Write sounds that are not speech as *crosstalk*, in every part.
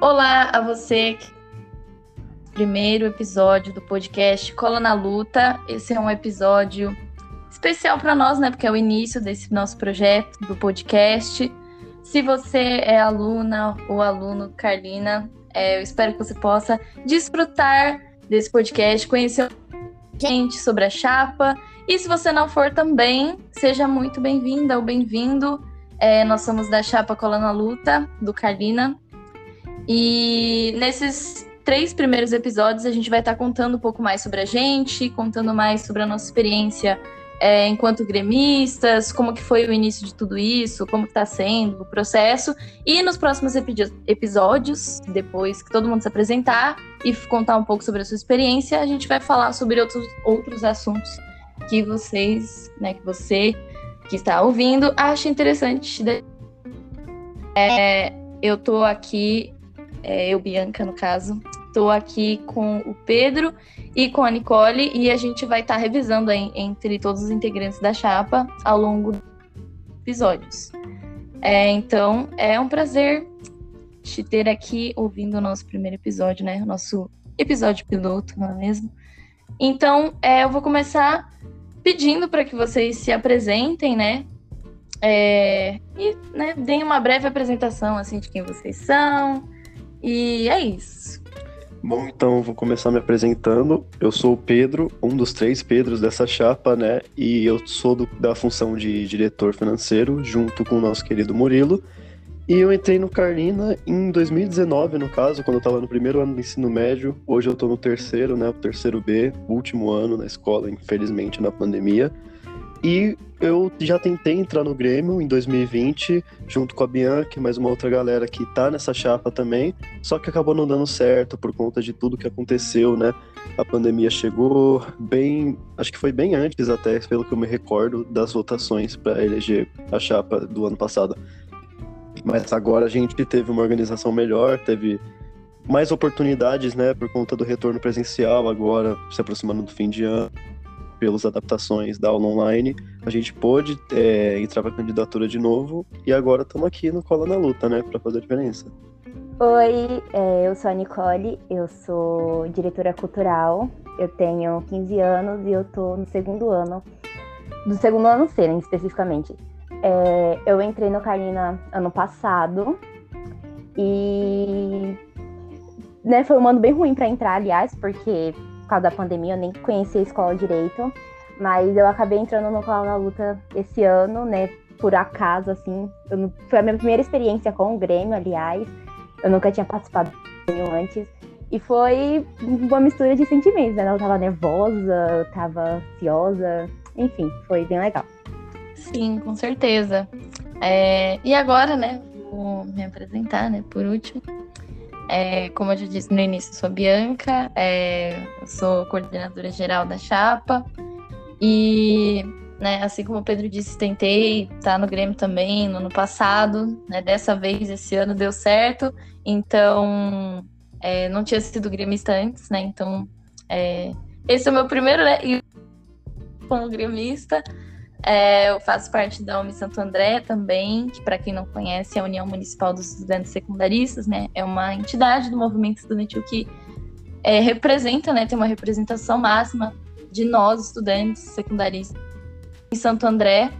Olá a você primeiro episódio do podcast Cola na Luta. Esse é um episódio especial para nós, né? Porque é o início desse nosso projeto do podcast. Se você é aluna ou aluno Carlina, é, eu espero que você possa desfrutar desse podcast, conhecer gente sobre a chapa. E se você não for também, seja muito bem-vinda ou bem-vindo. É, nós somos da chapa Cola na Luta, do Carlina. E nesses três primeiros episódios a gente vai estar tá contando um pouco mais sobre a gente, contando mais sobre a nossa experiência é, enquanto gremistas, como que foi o início de tudo isso, como está sendo o processo. E nos próximos episódios, depois que todo mundo se apresentar e contar um pouco sobre a sua experiência, a gente vai falar sobre outros, outros assuntos que vocês, né, que você que está ouvindo, acha interessante. É, eu tô aqui é, eu, Bianca, no caso. Estou aqui com o Pedro e com a Nicole e a gente vai estar tá revisando aí, entre todos os integrantes da chapa ao longo dos episódios. É, então, é um prazer te ter aqui ouvindo o nosso primeiro episódio, né? O nosso episódio piloto, não é mesmo? Então, é, eu vou começar pedindo para que vocês se apresentem, né? É, e né, deem uma breve apresentação assim de quem vocês são, e é isso. Bom, então vou começar me apresentando. Eu sou o Pedro, um dos três Pedros dessa chapa, né? E eu sou do, da função de diretor financeiro, junto com o nosso querido Murilo. E eu entrei no Carlina em 2019, no caso, quando eu estava no primeiro ano do ensino médio. Hoje eu estou no terceiro, né? O terceiro B, último ano na escola, infelizmente, na pandemia. E eu já tentei entrar no Grêmio em 2020, junto com a Bianca e mais uma outra galera que tá nessa chapa também, só que acabou não dando certo por conta de tudo que aconteceu, né? A pandemia chegou bem, acho que foi bem antes até, pelo que eu me recordo, das votações para eleger a chapa do ano passado. Mas agora a gente teve uma organização melhor, teve mais oportunidades, né, por conta do retorno presencial agora, se aproximando do fim de ano pelas adaptações da aula online, a gente pôde é, entrar para a candidatura de novo e agora estamos aqui no Cola na Luta, né, para fazer a diferença. Oi, é, eu sou a Nicole, eu sou diretora cultural, eu tenho 15 anos e eu tô no segundo ano, do segundo ano C, né, especificamente. É, eu entrei no Carlina ano passado e né, foi um ano bem ruim para entrar, aliás, porque causa da pandemia, eu nem conhecia a escola direito. Mas eu acabei entrando no Colo da Luta esse ano, né? Por acaso, assim. Não... Foi a minha primeira experiência com o Grêmio, aliás. Eu nunca tinha participado do Grêmio antes. E foi uma mistura de sentimentos, né? Eu tava nervosa, eu tava ansiosa. Enfim, foi bem legal. Sim, com certeza. É... E agora, né? Vou me apresentar, né? Por último. É, como eu já disse no início, sou Bianca, é, sou coordenadora geral da chapa e, né, assim como o Pedro disse, tentei estar no Grêmio também no ano passado, né, dessa vez esse ano deu certo, então é, não tinha sido gremista antes, né, então é, esse é o meu primeiro né, como gremista. É, eu faço parte da UMI Santo André também, que para quem não conhece é a União Municipal dos Estudantes Secundaristas, né? É uma entidade do movimento estudantil que é, representa, né? Tem uma representação máxima de nós, estudantes secundaristas em Santo André.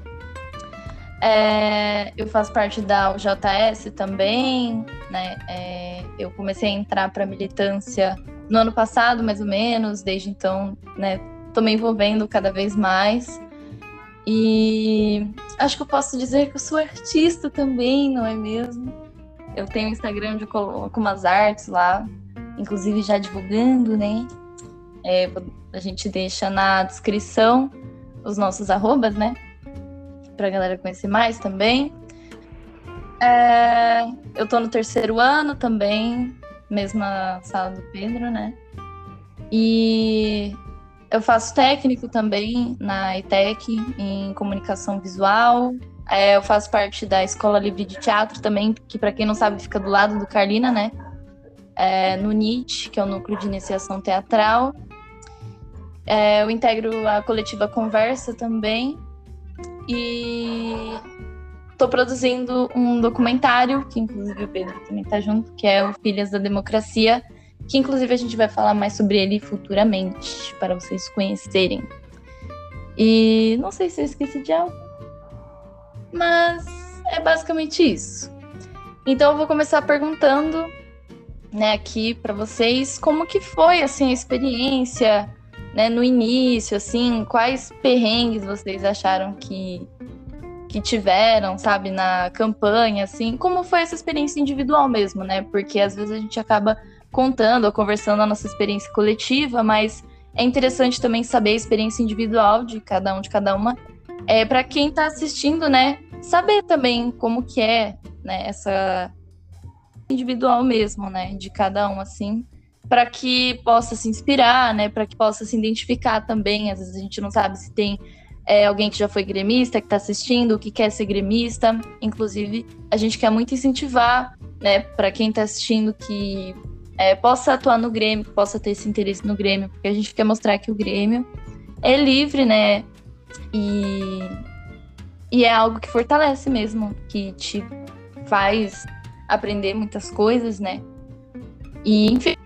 É, eu faço parte da UJS também, né? É, eu comecei a entrar para militância no ano passado, mais ou menos. Desde então, né? Tô me envolvendo cada vez mais. E acho que eu posso dizer que eu sou artista também, não é mesmo? Eu tenho um Instagram onde eu coloco umas artes lá, inclusive já divulgando, né? É, a gente deixa na descrição os nossos arrobas, né? Pra galera conhecer mais também. É, eu tô no terceiro ano também, mesma sala do Pedro, né? E eu faço técnico também na ETEC, em comunicação visual. É, eu faço parte da Escola Livre de Teatro também, que para quem não sabe fica do lado do Carlina, né? É, no NIT, que é o Núcleo de Iniciação Teatral. É, eu integro a coletiva Conversa também. E tô produzindo um documentário, que inclusive o Pedro também tá junto, que é o Filhas da Democracia, que inclusive a gente vai falar mais sobre ele futuramente, para vocês conhecerem. E não sei se eu esqueci de algo, mas é basicamente isso. Então eu vou começar perguntando, né, aqui para vocês como que foi assim a experiência, né, no início, assim, quais perrengues vocês acharam que que tiveram, sabe, na campanha, assim, como foi essa experiência individual mesmo, né? Porque às vezes a gente acaba contando ou conversando a nossa experiência coletiva, mas é interessante também saber a experiência individual de cada um, de cada uma, é para quem está assistindo, né, saber também como que é, né, essa individual mesmo, né, de cada um assim, para que possa se inspirar, né, para que possa se identificar também. Às vezes a gente não sabe se tem é, alguém que já foi gremista, que está assistindo, que quer ser gremista. Inclusive, a gente quer muito incentivar, né, para quem está assistindo que é, possa atuar no Grêmio, possa ter esse interesse no Grêmio, porque a gente quer mostrar que o Grêmio é livre, né, e, e é algo que fortalece mesmo, que te faz aprender muitas coisas, né, e enfim,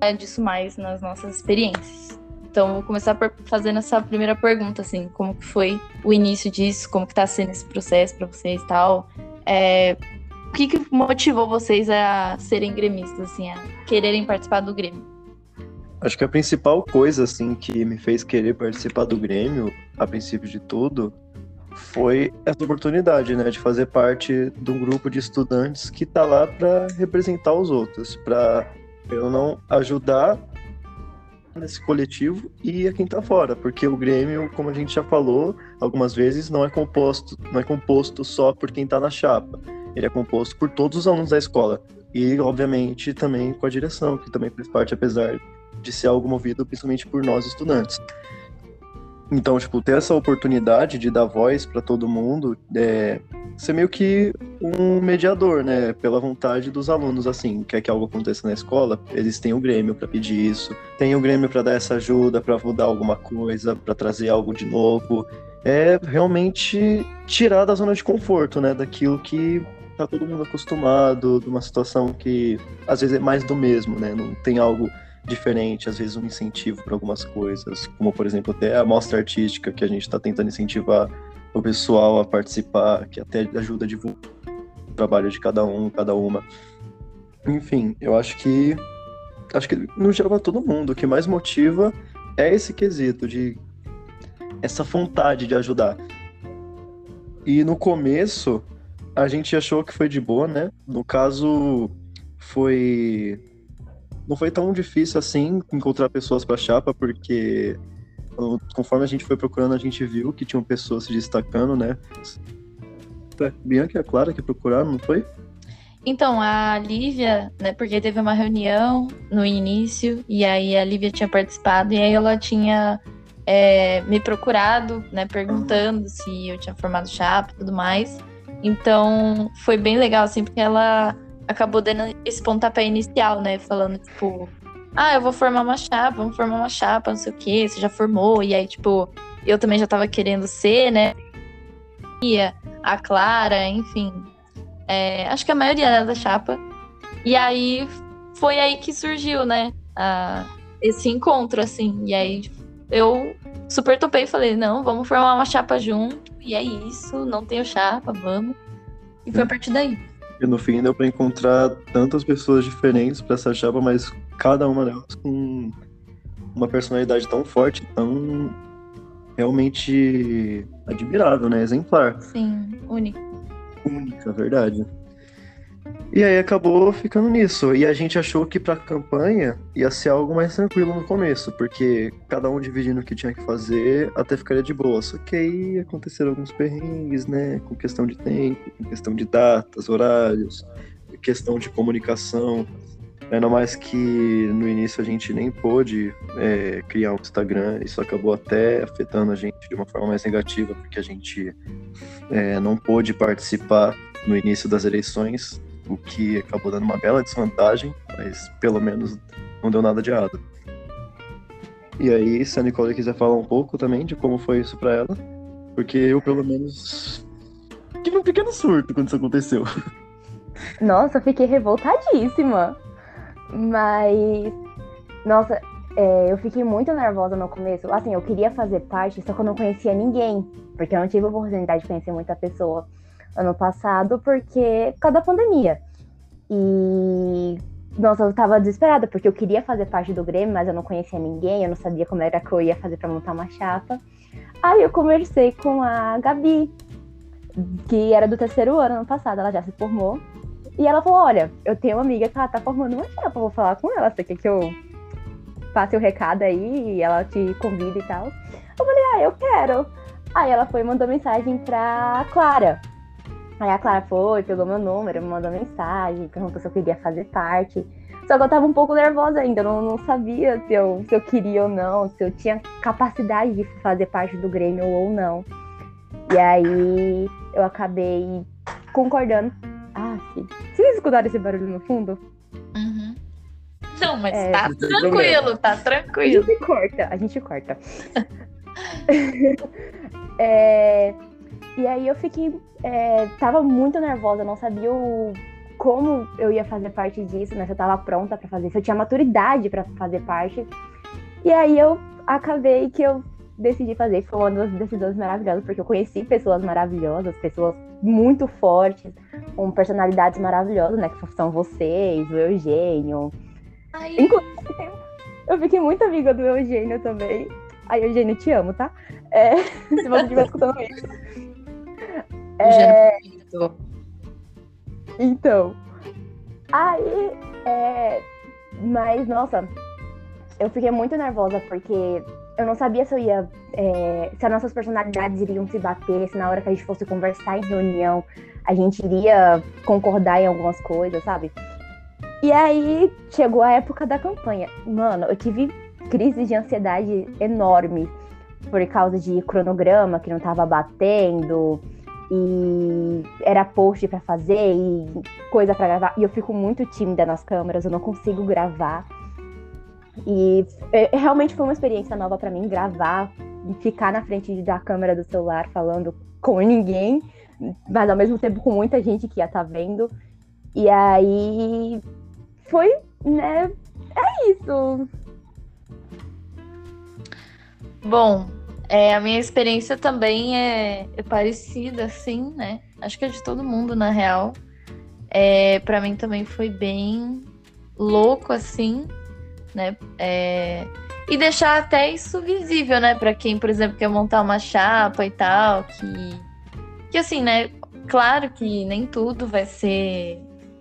é disso mais nas nossas experiências. Então, vou começar por fazendo essa primeira pergunta, assim, como que foi o início disso, como que tá sendo esse processo para vocês e tal. É, que, que motivou vocês a serem gremistas, assim, a quererem participar do Grêmio? Acho que a principal coisa, assim, que me fez querer participar do Grêmio, a princípio de tudo, foi essa oportunidade, né, de fazer parte de um grupo de estudantes que tá lá para representar os outros, para eu não ajudar nesse coletivo e a quem tá fora, porque o Grêmio, como a gente já falou algumas vezes, não é composto, não é composto só por quem tá na chapa. Ele é composto por todos os alunos da escola e, obviamente, também com a direção, que também faz parte, apesar de ser algo movido principalmente por nós estudantes. Então, tipo, ter essa oportunidade de dar voz para todo mundo, é, ser meio que um mediador, né? Pela vontade dos alunos, assim, quer que algo aconteça na escola, eles têm o Grêmio para pedir isso, tem o Grêmio para dar essa ajuda, para mudar alguma coisa, para trazer algo de novo. É realmente tirar da zona de conforto, né? Daquilo que tá todo mundo acostumado, de uma situação que às vezes é mais do mesmo, né? Não tem algo diferente, às vezes um incentivo para algumas coisas, como por exemplo até a mostra artística que a gente está tentando incentivar o pessoal a participar, que até ajuda a divulgar o trabalho de cada um, cada uma. Enfim, eu acho que acho que no geral todo mundo o que mais motiva é esse quesito de essa vontade de ajudar. E no começo a gente achou que foi de boa, né? No caso foi não foi tão difícil assim encontrar pessoas para chapa, porque conforme a gente foi procurando, a gente viu que tinham pessoas se destacando, né? Bianca e a Clara que procuraram, não foi? Então, a Lívia, né, porque teve uma reunião no início, e aí a Lívia tinha participado, e aí ela tinha é, me procurado, né, perguntando se eu tinha formado chapa e tudo mais. Então, foi bem legal, assim, porque ela acabou dando esse pontapé inicial, né? Falando, tipo, ah, eu vou formar uma chapa, vamos formar uma chapa, não sei o quê, você já formou. E aí, tipo, eu também já tava querendo ser, né? A Clara, enfim. É, acho que a maioria era da chapa. E aí foi aí que surgiu, né? A, esse encontro, assim. E aí eu super topei e falei, não, vamos formar uma chapa junto. E é isso, não tenho chapa, vamos. E foi a partir daí. E no fim deu pra encontrar tantas pessoas diferentes pra essa chapa, mas cada uma delas com uma personalidade tão forte, tão realmente admirável, né? Exemplar. Sim, única. Única, verdade. E aí acabou ficando nisso. E a gente achou que pra campanha ia ser algo mais tranquilo no começo, porque cada um dividindo o que tinha que fazer até ficaria de boa. Só que aí aconteceram alguns perrengues, né? Com questão de tempo, com questão de datas, horários, questão de comunicação. Ainda mais que no início a gente nem pôde é, criar um Instagram, isso acabou até afetando a gente de uma forma mais negativa, porque a gente é, não pôde participar no início das eleições o que acabou dando uma bela desvantagem, mas pelo menos não deu nada de errado. E aí, se a Nicole quiser falar um pouco também de como foi isso para ela, porque eu pelo menos tive pequeno surto quando isso aconteceu. *laughs* Nossa, fiquei revoltadíssima. Mas, nossa, é, eu fiquei muito nervosa no começo. Assim, eu queria fazer parte, só que eu não conhecia ninguém. Porque eu não tive a oportunidade de conhecer muita pessoa ano passado, porque por causa da pandemia. E nossa, eu tava desesperada, porque eu queria fazer parte do Grêmio, mas eu não conhecia ninguém, eu não sabia como era que eu ia fazer para montar uma chapa. Aí eu conversei com a Gabi, que era do terceiro ano, ano passado, ela já se formou. E ela falou: Olha, eu tenho uma amiga que ela tá formando uma chapa, vou falar com ela, você quer que eu passe o recado aí e ela te convida e tal? Eu falei: Ah, eu quero. Aí ela foi e mandou mensagem pra Clara, Aí a Clara foi, pegou meu número, me mandou mensagem, perguntou se eu queria fazer parte. Só que eu tava um pouco nervosa ainda, eu não, não sabia se eu, se eu queria ou não, se eu tinha capacidade de fazer parte do Grêmio ou não. E aí eu acabei concordando. Ah, filho. Vocês escutaram esse barulho no fundo? Uhum. Não, mas é, tá tranquilo, tá tranquilo. A gente corta, a gente corta. *laughs* *laughs* é, e aí eu fiquei. É, tava muito nervosa, não sabia o, como eu ia fazer parte disso, né? Se eu tava pronta para fazer, se eu tinha maturidade para fazer parte. E aí eu acabei que eu decidi fazer. Foi uma das decisões maravilhosas, porque eu conheci pessoas maravilhosas, pessoas muito fortes, com personalidades maravilhosas, né? Que são vocês, o Eugênio. Ai. Inclusive, eu fiquei muito amiga do Eugênio também. Aí, Eugênio, te amo, tá? É, *laughs* se você estiver escutando isso. É... Então. Aí, é... mas, nossa, eu fiquei muito nervosa porque eu não sabia se eu ia. É... se as nossas personalidades iriam se bater, se na hora que a gente fosse conversar em reunião a gente iria concordar em algumas coisas, sabe? E aí chegou a época da campanha. Mano, eu tive crises de ansiedade enorme por causa de cronograma que não tava batendo, e era post para fazer e coisa para gravar. E eu fico muito tímida nas câmeras, eu não consigo gravar. E é, realmente foi uma experiência nova para mim gravar, ficar na frente da câmera do celular falando com ninguém, mas ao mesmo tempo com muita gente que ia estar tá vendo. E aí foi, né? É isso. Bom, é, a minha experiência também é, é, parecida, assim, né? Acho que é de todo mundo, na real. É, para mim também foi bem louco, assim, né? É, e deixar até isso visível, né? Para quem, por exemplo, quer montar uma chapa e tal, que, que assim, né? Claro que nem tudo vai ser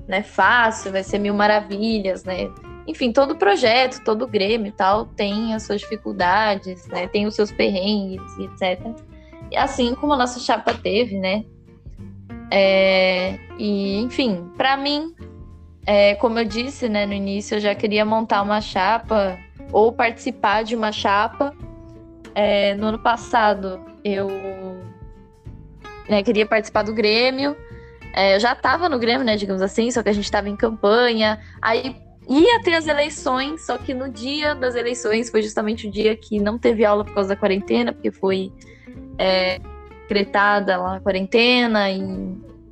né, fácil, vai ser mil maravilhas, né? Enfim, todo projeto, todo Grêmio e tal tem as suas dificuldades, né? Tem os seus perrengues etc. E assim como a nossa chapa teve, né? É, e, enfim, para mim, é, como eu disse né, no início, eu já queria montar uma chapa ou participar de uma chapa. É, no ano passado, eu né, queria participar do Grêmio. É, eu já estava no Grêmio, né, digamos assim, só que a gente estava em campanha. Aí ia ter as eleições, só que no dia das eleições foi justamente o dia que não teve aula por causa da quarentena, porque foi é, decretada lá a quarentena e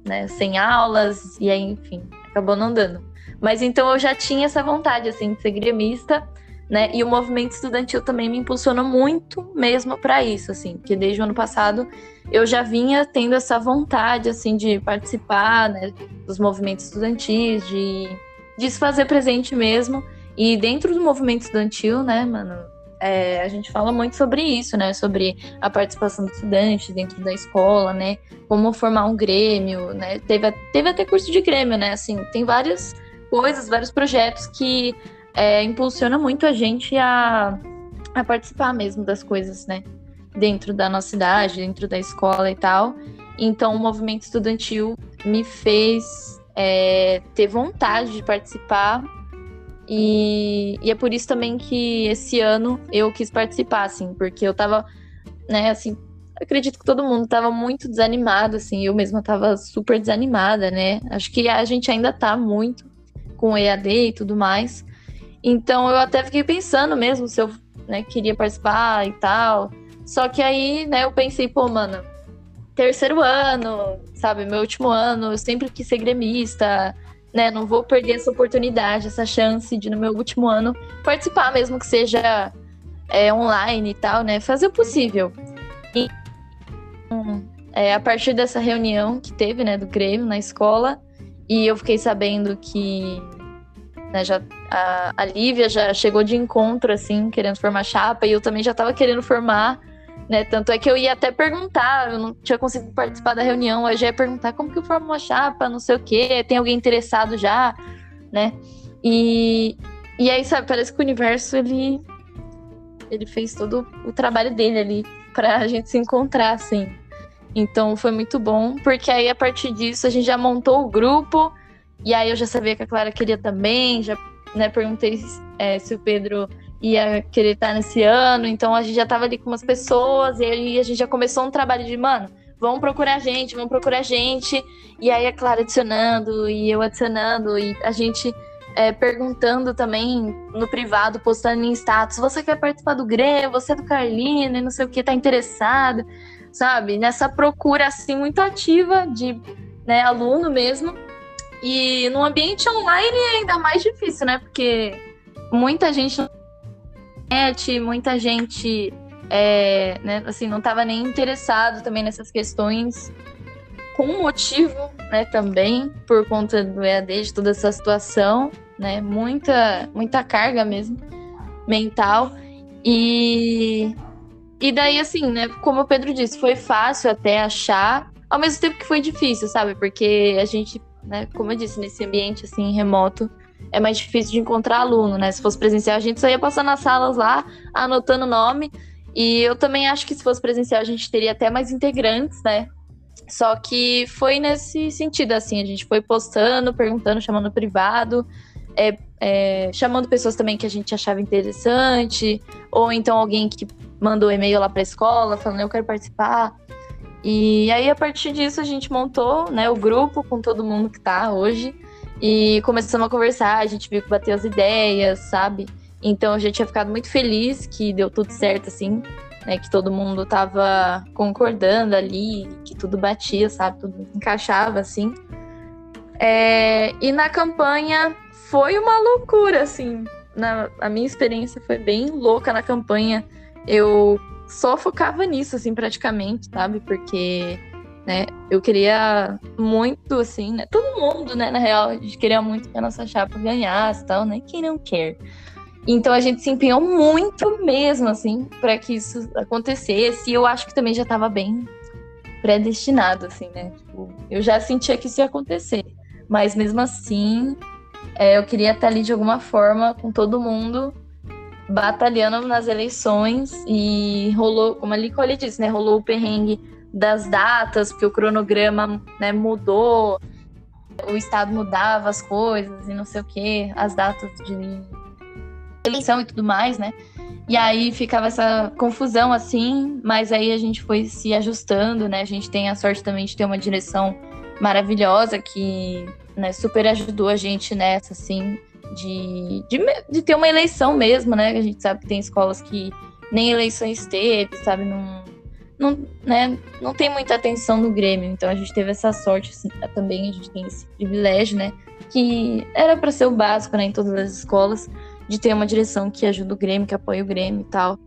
né, sem aulas, e aí, enfim, acabou não dando. Mas então eu já tinha essa vontade, assim, de ser gremista, né? E o movimento estudantil também me impulsionou muito mesmo para isso, assim, porque desde o ano passado eu já vinha tendo essa vontade, assim, de participar, né, dos movimentos estudantis, de de se fazer presente mesmo. E dentro do movimento estudantil, né, mano, é, a gente fala muito sobre isso, né? Sobre a participação do estudante dentro da escola, né? Como formar um grêmio, né? Teve, teve até curso de grêmio, né? Assim, tem várias coisas, vários projetos que é, impulsionam muito a gente a, a participar mesmo das coisas, né? Dentro da nossa cidade, dentro da escola e tal. Então, o movimento estudantil me fez é, ter vontade de participar. E, e, é por isso também que esse ano eu quis participar, assim, porque eu tava, né, assim, acredito que todo mundo tava muito desanimado, assim, eu mesma tava super desanimada, né? Acho que a gente ainda tá muito com EAD e tudo mais. Então eu até fiquei pensando mesmo se eu né, queria participar e tal. Só que aí, né, eu pensei, pô, mano, terceiro ano, sabe? Meu último ano, eu sempre quis ser gremista, né? Não vou perder essa oportunidade, essa chance de, no meu último ano, participar, mesmo que seja é, online e tal, né? Fazer o possível. E é, a partir dessa reunião que teve, né, do Grêmio na escola, e eu fiquei sabendo que né, já, a, a Lívia já chegou de encontro, assim, querendo formar chapa, e eu também já estava querendo formar, né? Tanto é que eu ia até perguntar, eu não tinha conseguido participar da reunião, eu já ia perguntar como que eu formo uma chapa, não sei o quê, tem alguém interessado já, né? E, e aí, sabe, parece que o universo, ele, ele fez todo o trabalho dele ali pra *laughs* gente se encontrar, assim. Então foi muito bom, porque aí a partir disso a gente já montou o grupo, e aí eu já sabia que a Clara queria também, já né, perguntei é, se o Pedro ia querer estar nesse ano, então a gente já tava ali com umas pessoas, e aí a gente já começou um trabalho de, mano, vamos procurar gente, vamos procurar gente, e aí a Clara adicionando, e eu adicionando, e a gente é, perguntando também no privado, postando em status, você quer participar do Grêmio, você é do Carlino, e não sei o que, tá interessado, sabe? Nessa procura, assim, muito ativa de né, aluno mesmo, e no ambiente online é ainda mais difícil, né? Porque muita gente muita gente é, né, assim, não estava nem interessado também nessas questões com motivo, né, também por conta do EAD, de toda essa situação, né, muita, muita carga mesmo mental e e daí assim, né, como o Pedro disse, foi fácil até achar, ao mesmo tempo que foi difícil, sabe? Porque a gente né? Como eu disse, nesse ambiente assim remoto é mais difícil de encontrar aluno, né? Se fosse presencial, a gente só ia passar nas salas lá, anotando o nome. E eu também acho que se fosse presencial, a gente teria até mais integrantes, né? Só que foi nesse sentido, assim, a gente foi postando, perguntando, chamando privado, é, é, chamando pessoas também que a gente achava interessante, ou então alguém que mandou e-mail lá para a escola falando eu quero participar. E aí, a partir disso, a gente montou né, o grupo com todo mundo que tá hoje. E começamos a conversar, a gente viu que bateu as ideias, sabe? Então, eu já tinha ficado muito feliz que deu tudo certo, assim. Né, que todo mundo tava concordando ali, que tudo batia, sabe? Tudo encaixava, assim. É, e na campanha foi uma loucura, assim. Na, a minha experiência foi bem louca na campanha. Eu só focava nisso, assim, praticamente, sabe? Porque, né, eu queria muito, assim, né? Todo mundo, né, na real, a gente queria muito que a nossa chapa ganhasse e tal, né? Quem não quer? Então a gente se empenhou muito mesmo, assim, para que isso acontecesse. E eu acho que também já estava bem predestinado, assim, né? Tipo, eu já sentia que isso ia acontecer. Mas mesmo assim, é, eu queria estar ali de alguma forma com todo mundo batalhando nas eleições e rolou, como a Nicole disse, né, rolou o perrengue das datas, porque o cronograma né, mudou, o Estado mudava as coisas e não sei o que, as datas de eleição e tudo mais, né? E aí ficava essa confusão assim, mas aí a gente foi se ajustando, né? A gente tem a sorte também de ter uma direção maravilhosa que né, super ajudou a gente nessa, assim de, de, de, ter uma eleição mesmo, né? A gente sabe que tem escolas que nem eleições teve, sabe? Não, não, né? não tem muita atenção no Grêmio. Então a gente teve essa sorte assim, também, a gente tem esse privilégio, né? Que era para ser o básico né, em todas as escolas, de ter uma direção que ajuda o Grêmio, que apoia o Grêmio e tal.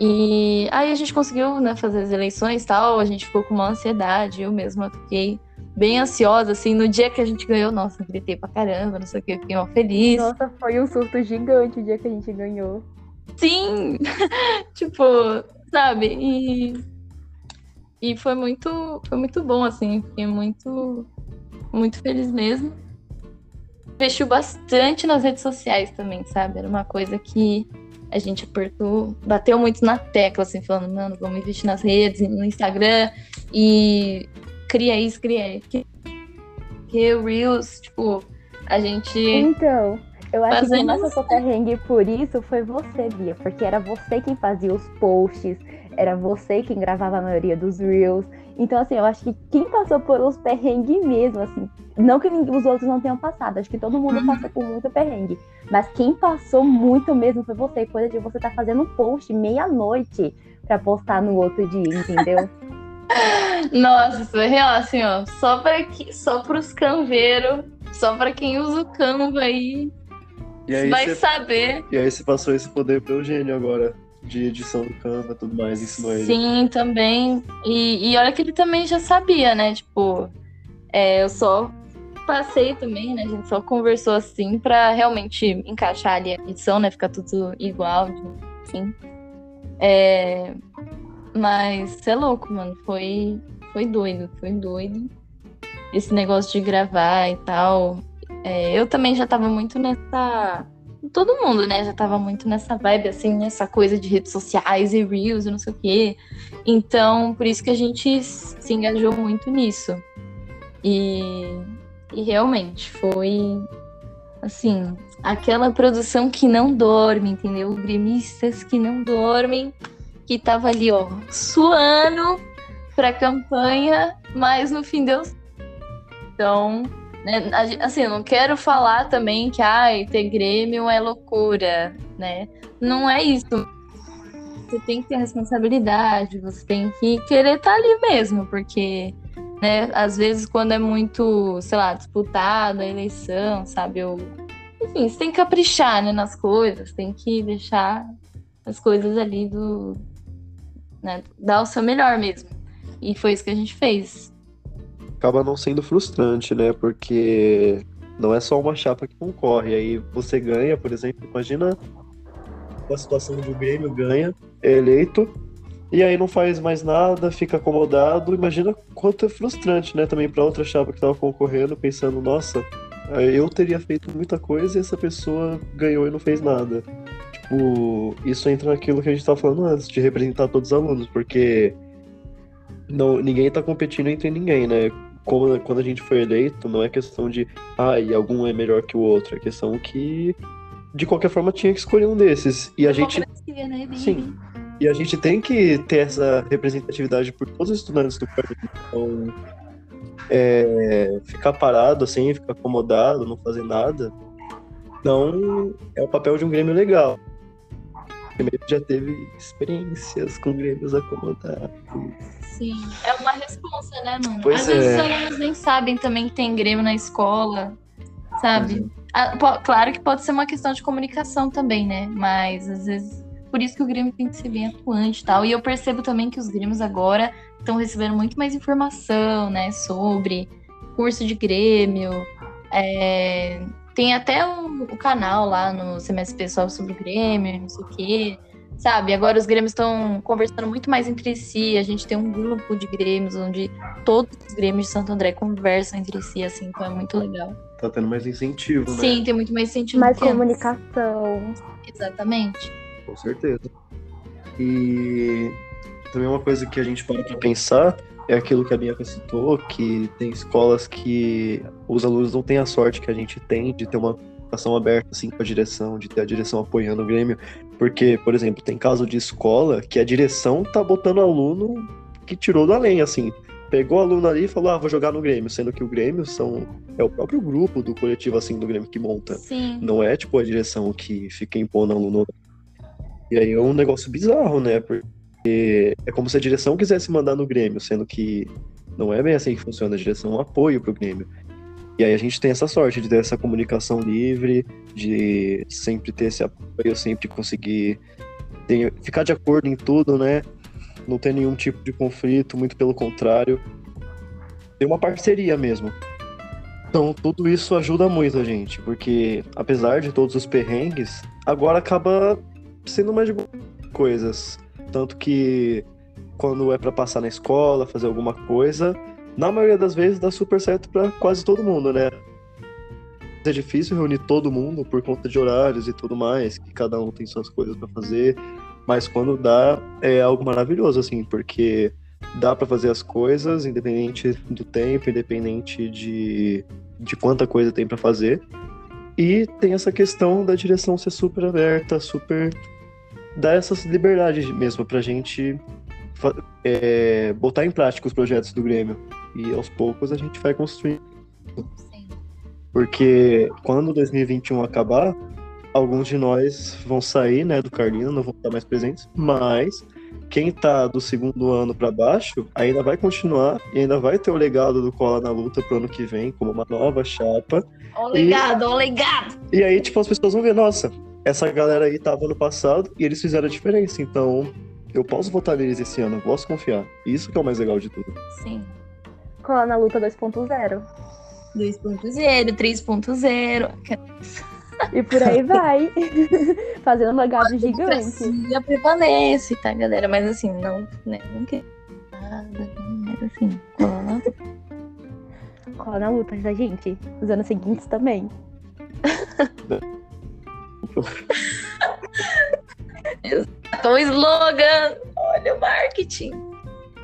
E aí a gente conseguiu né, fazer as eleições e tal, a gente ficou com uma ansiedade, eu mesma fiquei bem ansiosa, assim, no dia que a gente ganhou, nossa, gritei pra caramba, não sei o que, fiquei mal feliz. Nossa, foi um surto gigante o dia que a gente ganhou. Sim! *laughs* tipo, sabe? E, e foi muito, foi muito bom, assim, fiquei muito, muito feliz mesmo. Investiu bastante nas redes sociais também, sabe? Era uma coisa que a gente apertou, bateu muito na tecla, assim, falando, mano, vamos investir nas redes, no Instagram. E cria isso, cria que, Reels, tipo, a gente. Então, eu acho que o nosso perrengue por isso foi você, Bia, porque era você quem fazia os posts, era você quem gravava a maioria dos Reels. Então, assim, eu acho que quem passou por os perrengues mesmo, assim, não que os outros não tenham passado, acho que todo mundo uhum. passa por muito perrengue. Mas quem passou muito mesmo foi você. Coisa de você estar tá fazendo um post meia-noite para postar no outro dia, entendeu? *laughs* Nossa, isso é real, assim, ó. Só para que, só pros canveiros, só para quem usa o Canva aí, vai você, saber. e aí você passou esse poder pro Eugênio agora, de edição do Canva e tudo mais, ensinou ele. Sim, também. E, e olha que ele também já sabia, né? Tipo, é, eu só passei também, né? A gente só conversou assim pra realmente encaixar ali a edição, né? Ficar tudo igual, enfim. É, mas você é louco, mano. Foi, foi doido, foi doido. Esse negócio de gravar e tal. É, eu também já tava muito nessa. Todo mundo, né? Já tava muito nessa vibe, assim, nessa coisa de redes sociais e reels e não sei o quê. Então, por isso que a gente se engajou muito nisso. E, e realmente foi, assim, aquela produção que não dorme, entendeu? Gremistas que não dormem, que tava ali, ó, suando pra campanha, mas no fim deu. Então, né, assim, não quero falar também que, ai, ter Grêmio é loucura, né? Não é isso. Você tem que ter responsabilidade, você tem que querer estar ali mesmo, porque, né, às vezes quando é muito, sei lá, disputado a eleição, sabe? Eu... Enfim, você tem que caprichar, né, nas coisas, tem que deixar as coisas ali do. Né, dar o seu melhor mesmo. E foi isso que a gente fez. Acaba não sendo frustrante, né? Porque não é só uma chapa que concorre. Aí você ganha, por exemplo, imagina uma situação onde o Grêmio ganha, é eleito, e aí não faz mais nada, fica acomodado. Imagina quanto é frustrante, né? Também pra outra chapa que tava concorrendo, pensando, nossa, eu teria feito muita coisa e essa pessoa ganhou e não fez nada. Tipo, isso entra naquilo que a gente tava falando antes, de representar todos os alunos, porque não, ninguém tá competindo entre ninguém, né? Quando a gente foi eleito, não é questão de, ah, e algum é melhor que o outro, é questão que, de qualquer forma, tinha que escolher um desses. E a gente, né? Sim. e a gente tem que ter essa representatividade por todos os estudantes do país. Então, é, ficar parado assim, ficar acomodado, não fazer nada, não é o papel de um Grêmio legal. O Grêmio já teve experiências com Grêmios acomodados. Sim, é uma responsa, né, mano? Pois Às vezes é. os alunos nem sabem também que tem Grêmio na escola, sabe? Ah, po- claro que pode ser uma questão de comunicação também, né? Mas às vezes. Por isso que o Grêmio tem que ser bem atuante e tal. E eu percebo também que os Grêmios agora estão recebendo muito mais informação, né? Sobre curso de Grêmio. É, Tem até o, o canal lá no CMSP só sobre o Grêmio, não sei o quê. Sabe, agora os Grêmios estão conversando muito mais entre si. A gente tem um grupo de Grêmios onde todos os Grêmios de Santo André conversam entre si, assim, então é muito legal. Tá tendo mais incentivo, né? Sim, tem muito mais sentido. Mais que antes. comunicação. Exatamente. Com certeza. E também uma coisa que a gente para pra pensar é aquilo que a Bianca citou, que tem escolas que os alunos não têm a sorte que a gente tem de ter uma comunicação aberta assim com a direção, de ter a direção apoiando o Grêmio, porque, por exemplo, tem caso de escola que a direção tá botando aluno que tirou do além, assim, pegou o aluno ali e falou, ah, vou jogar no Grêmio, sendo que o Grêmio são é o próprio grupo do coletivo assim do Grêmio que monta. Sim. Não é tipo a direção que fica impondo aluno. E aí é um negócio bizarro, né? Porque é como se a direção quisesse mandar no Grêmio, sendo que não é bem assim que funciona. A direção é um apoio pro Grêmio. E aí a gente tem essa sorte de ter essa comunicação livre, de sempre ter esse apoio, sempre conseguir ter- ficar de acordo em tudo, né? Não ter nenhum tipo de conflito, muito pelo contrário. Tem uma parceria mesmo. Então, tudo isso ajuda muito a gente, porque apesar de todos os perrengues, agora acaba sendo mais de coisas. Tanto que quando é pra passar na escola, fazer alguma coisa, na maioria das vezes dá super certo pra quase todo mundo, né? É difícil reunir todo mundo por conta de horários e tudo mais, que cada um tem suas coisas pra fazer, mas quando dá é algo maravilhoso assim, porque dá pra fazer as coisas independente do tempo, independente de de quanta coisa tem pra fazer. E tem essa questão da direção ser super aberta, super. Dar essas liberdades mesmo pra gente é, botar em prática os projetos do Grêmio. E aos poucos a gente vai construindo. Sim. Porque quando 2021 acabar, alguns de nós vão sair né, do Carlino, não vão estar mais presentes, mas quem tá do segundo ano para baixo ainda vai continuar e ainda vai ter o legado do Cola na Luta pro ano que vem, como uma nova chapa. Ó o legado, ó o legado! E aí, tipo, as pessoas vão ver, nossa, essa galera aí tava no passado e eles fizeram a diferença, então eu posso votar neles esse ano, eu posso confiar. Isso que é o mais legal de tudo. Sim. Cola na luta 2.0. 2.0, 3.0. E por aí vai. *laughs* Fazendo um legado A gigante. democracia prevalece, tá, galera? Mas assim, não, né, não quer nada, mas assim, cola. Cola na luta, tá, gente? Os anos seguintes também. *laughs* Então, slogan! Olha o marketing!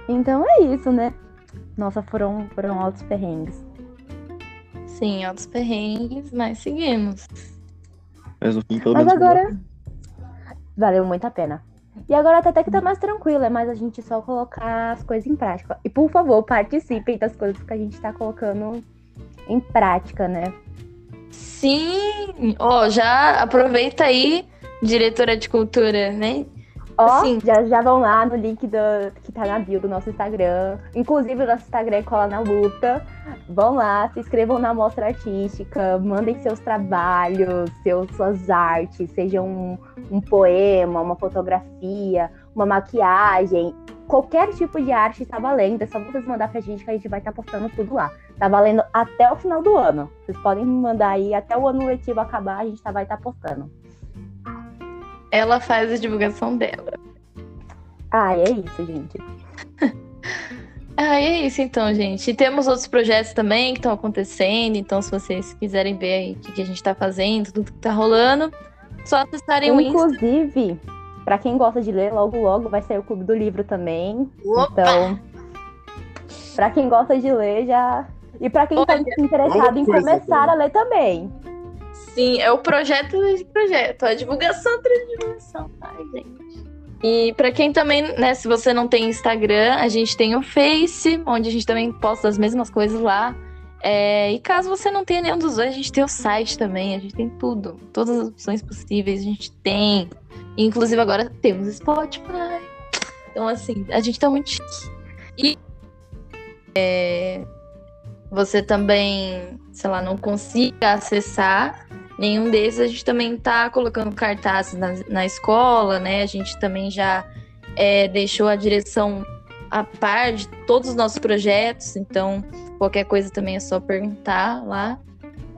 Então é isso, né? Nossa, foram, foram altos perrengues. Sim, altos perrengues, mas seguimos. Mas fim, pelo Mas agora. Valeu muito a pena. E agora até que tá mais tranquilo, é mais a gente só colocar as coisas em prática. E por favor, participem das coisas que a gente tá colocando em prática, né? Sim! Ó, já aproveita aí, diretora de cultura, né? Ó, Assim. já, já vão lá no link do, que tá na bio do nosso Instagram. Inclusive, o nosso Instagram é Cola na Luta. Vão lá, se inscrevam na mostra artística, mandem seus trabalhos, seus, suas artes, seja um, um poema, uma fotografia, uma maquiagem. Qualquer tipo de arte tá valendo. É só vocês mandar pra gente que a gente vai estar postando tudo lá. Tá valendo até o final do ano. Vocês podem me mandar aí até o ano letivo acabar, a gente tá, vai estar postando. Ela faz a divulgação dela. Ah, é isso, gente. *laughs* Ah, é isso então, gente. E temos outros projetos também que estão acontecendo. Então, se vocês quiserem ver aí o que, que a gente tá fazendo, tudo que tá rolando, só acessarem o Insta. Inclusive, pra quem gosta de ler, logo logo vai sair o Clube do Livro também. Opa! Então, pra quem gosta de ler, já. E pra quem tá Olha, interessado em começar boa. a ler também. Sim, é o projeto de projeto, a divulgação atrás de divulgação. Ai, gente. E pra quem também, né, se você não tem Instagram, a gente tem o Face, onde a gente também posta as mesmas coisas lá. É, e caso você não tenha nenhum dos dois, a gente tem o site também, a gente tem tudo. Todas as opções possíveis a gente tem. Inclusive agora temos Spotify. Então, assim, a gente tá muito chique. E é, você também, sei lá, não consiga acessar nenhum desses, a gente também tá colocando cartazes na, na escola, né? A gente também já é, deixou a direção a par de todos os nossos projetos, então qualquer coisa também é só perguntar lá.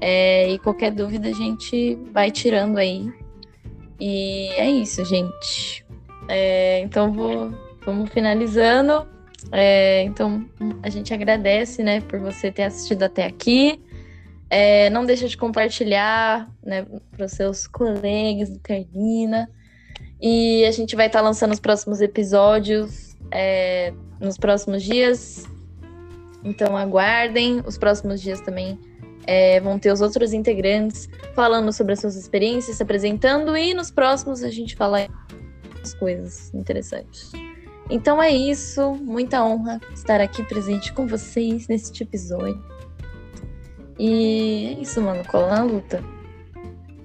É, e qualquer dúvida a gente vai tirando aí. E é isso, gente. É, então vou, vamos finalizando. É, então a gente agradece, né, por você ter assistido até aqui. É, não deixa de compartilhar, né, para os seus colegas do Carlina. E a gente vai estar lançando os próximos episódios é, nos próximos dias. Então aguardem. Os próximos dias também é, vão ter os outros integrantes falando sobre as suas experiências, se apresentando. E nos próximos a gente fala as coisas interessantes. Então é isso. Muita honra estar aqui presente com vocês neste episódio. E é isso, mano. Cola na luta.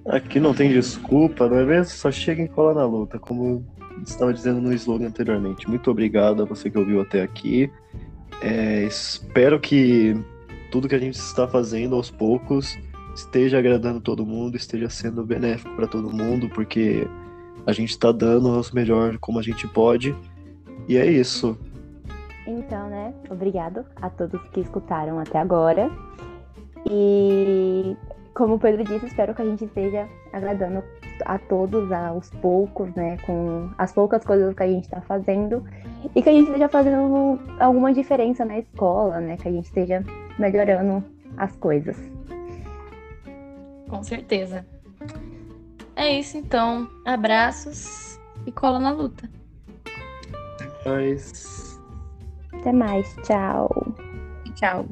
Aqui não tem desculpa, não é mesmo? Só chega e cola na luta, como estava dizendo no slogan anteriormente. Muito obrigado a você que ouviu até aqui. É, espero que tudo que a gente está fazendo aos poucos esteja agradando todo mundo, esteja sendo benéfico para todo mundo, porque a gente está dando o nosso melhor como a gente pode. E é isso. Então, né? Obrigado a todos que escutaram até agora. E como o Pedro disse, espero que a gente esteja agradando a todos aos poucos, né? Com as poucas coisas que a gente está fazendo. E que a gente esteja fazendo alguma diferença na escola, né? Que a gente esteja melhorando as coisas. Com certeza. É isso, então. Abraços e cola na luta. Mas... Até mais, tchau. Tchau.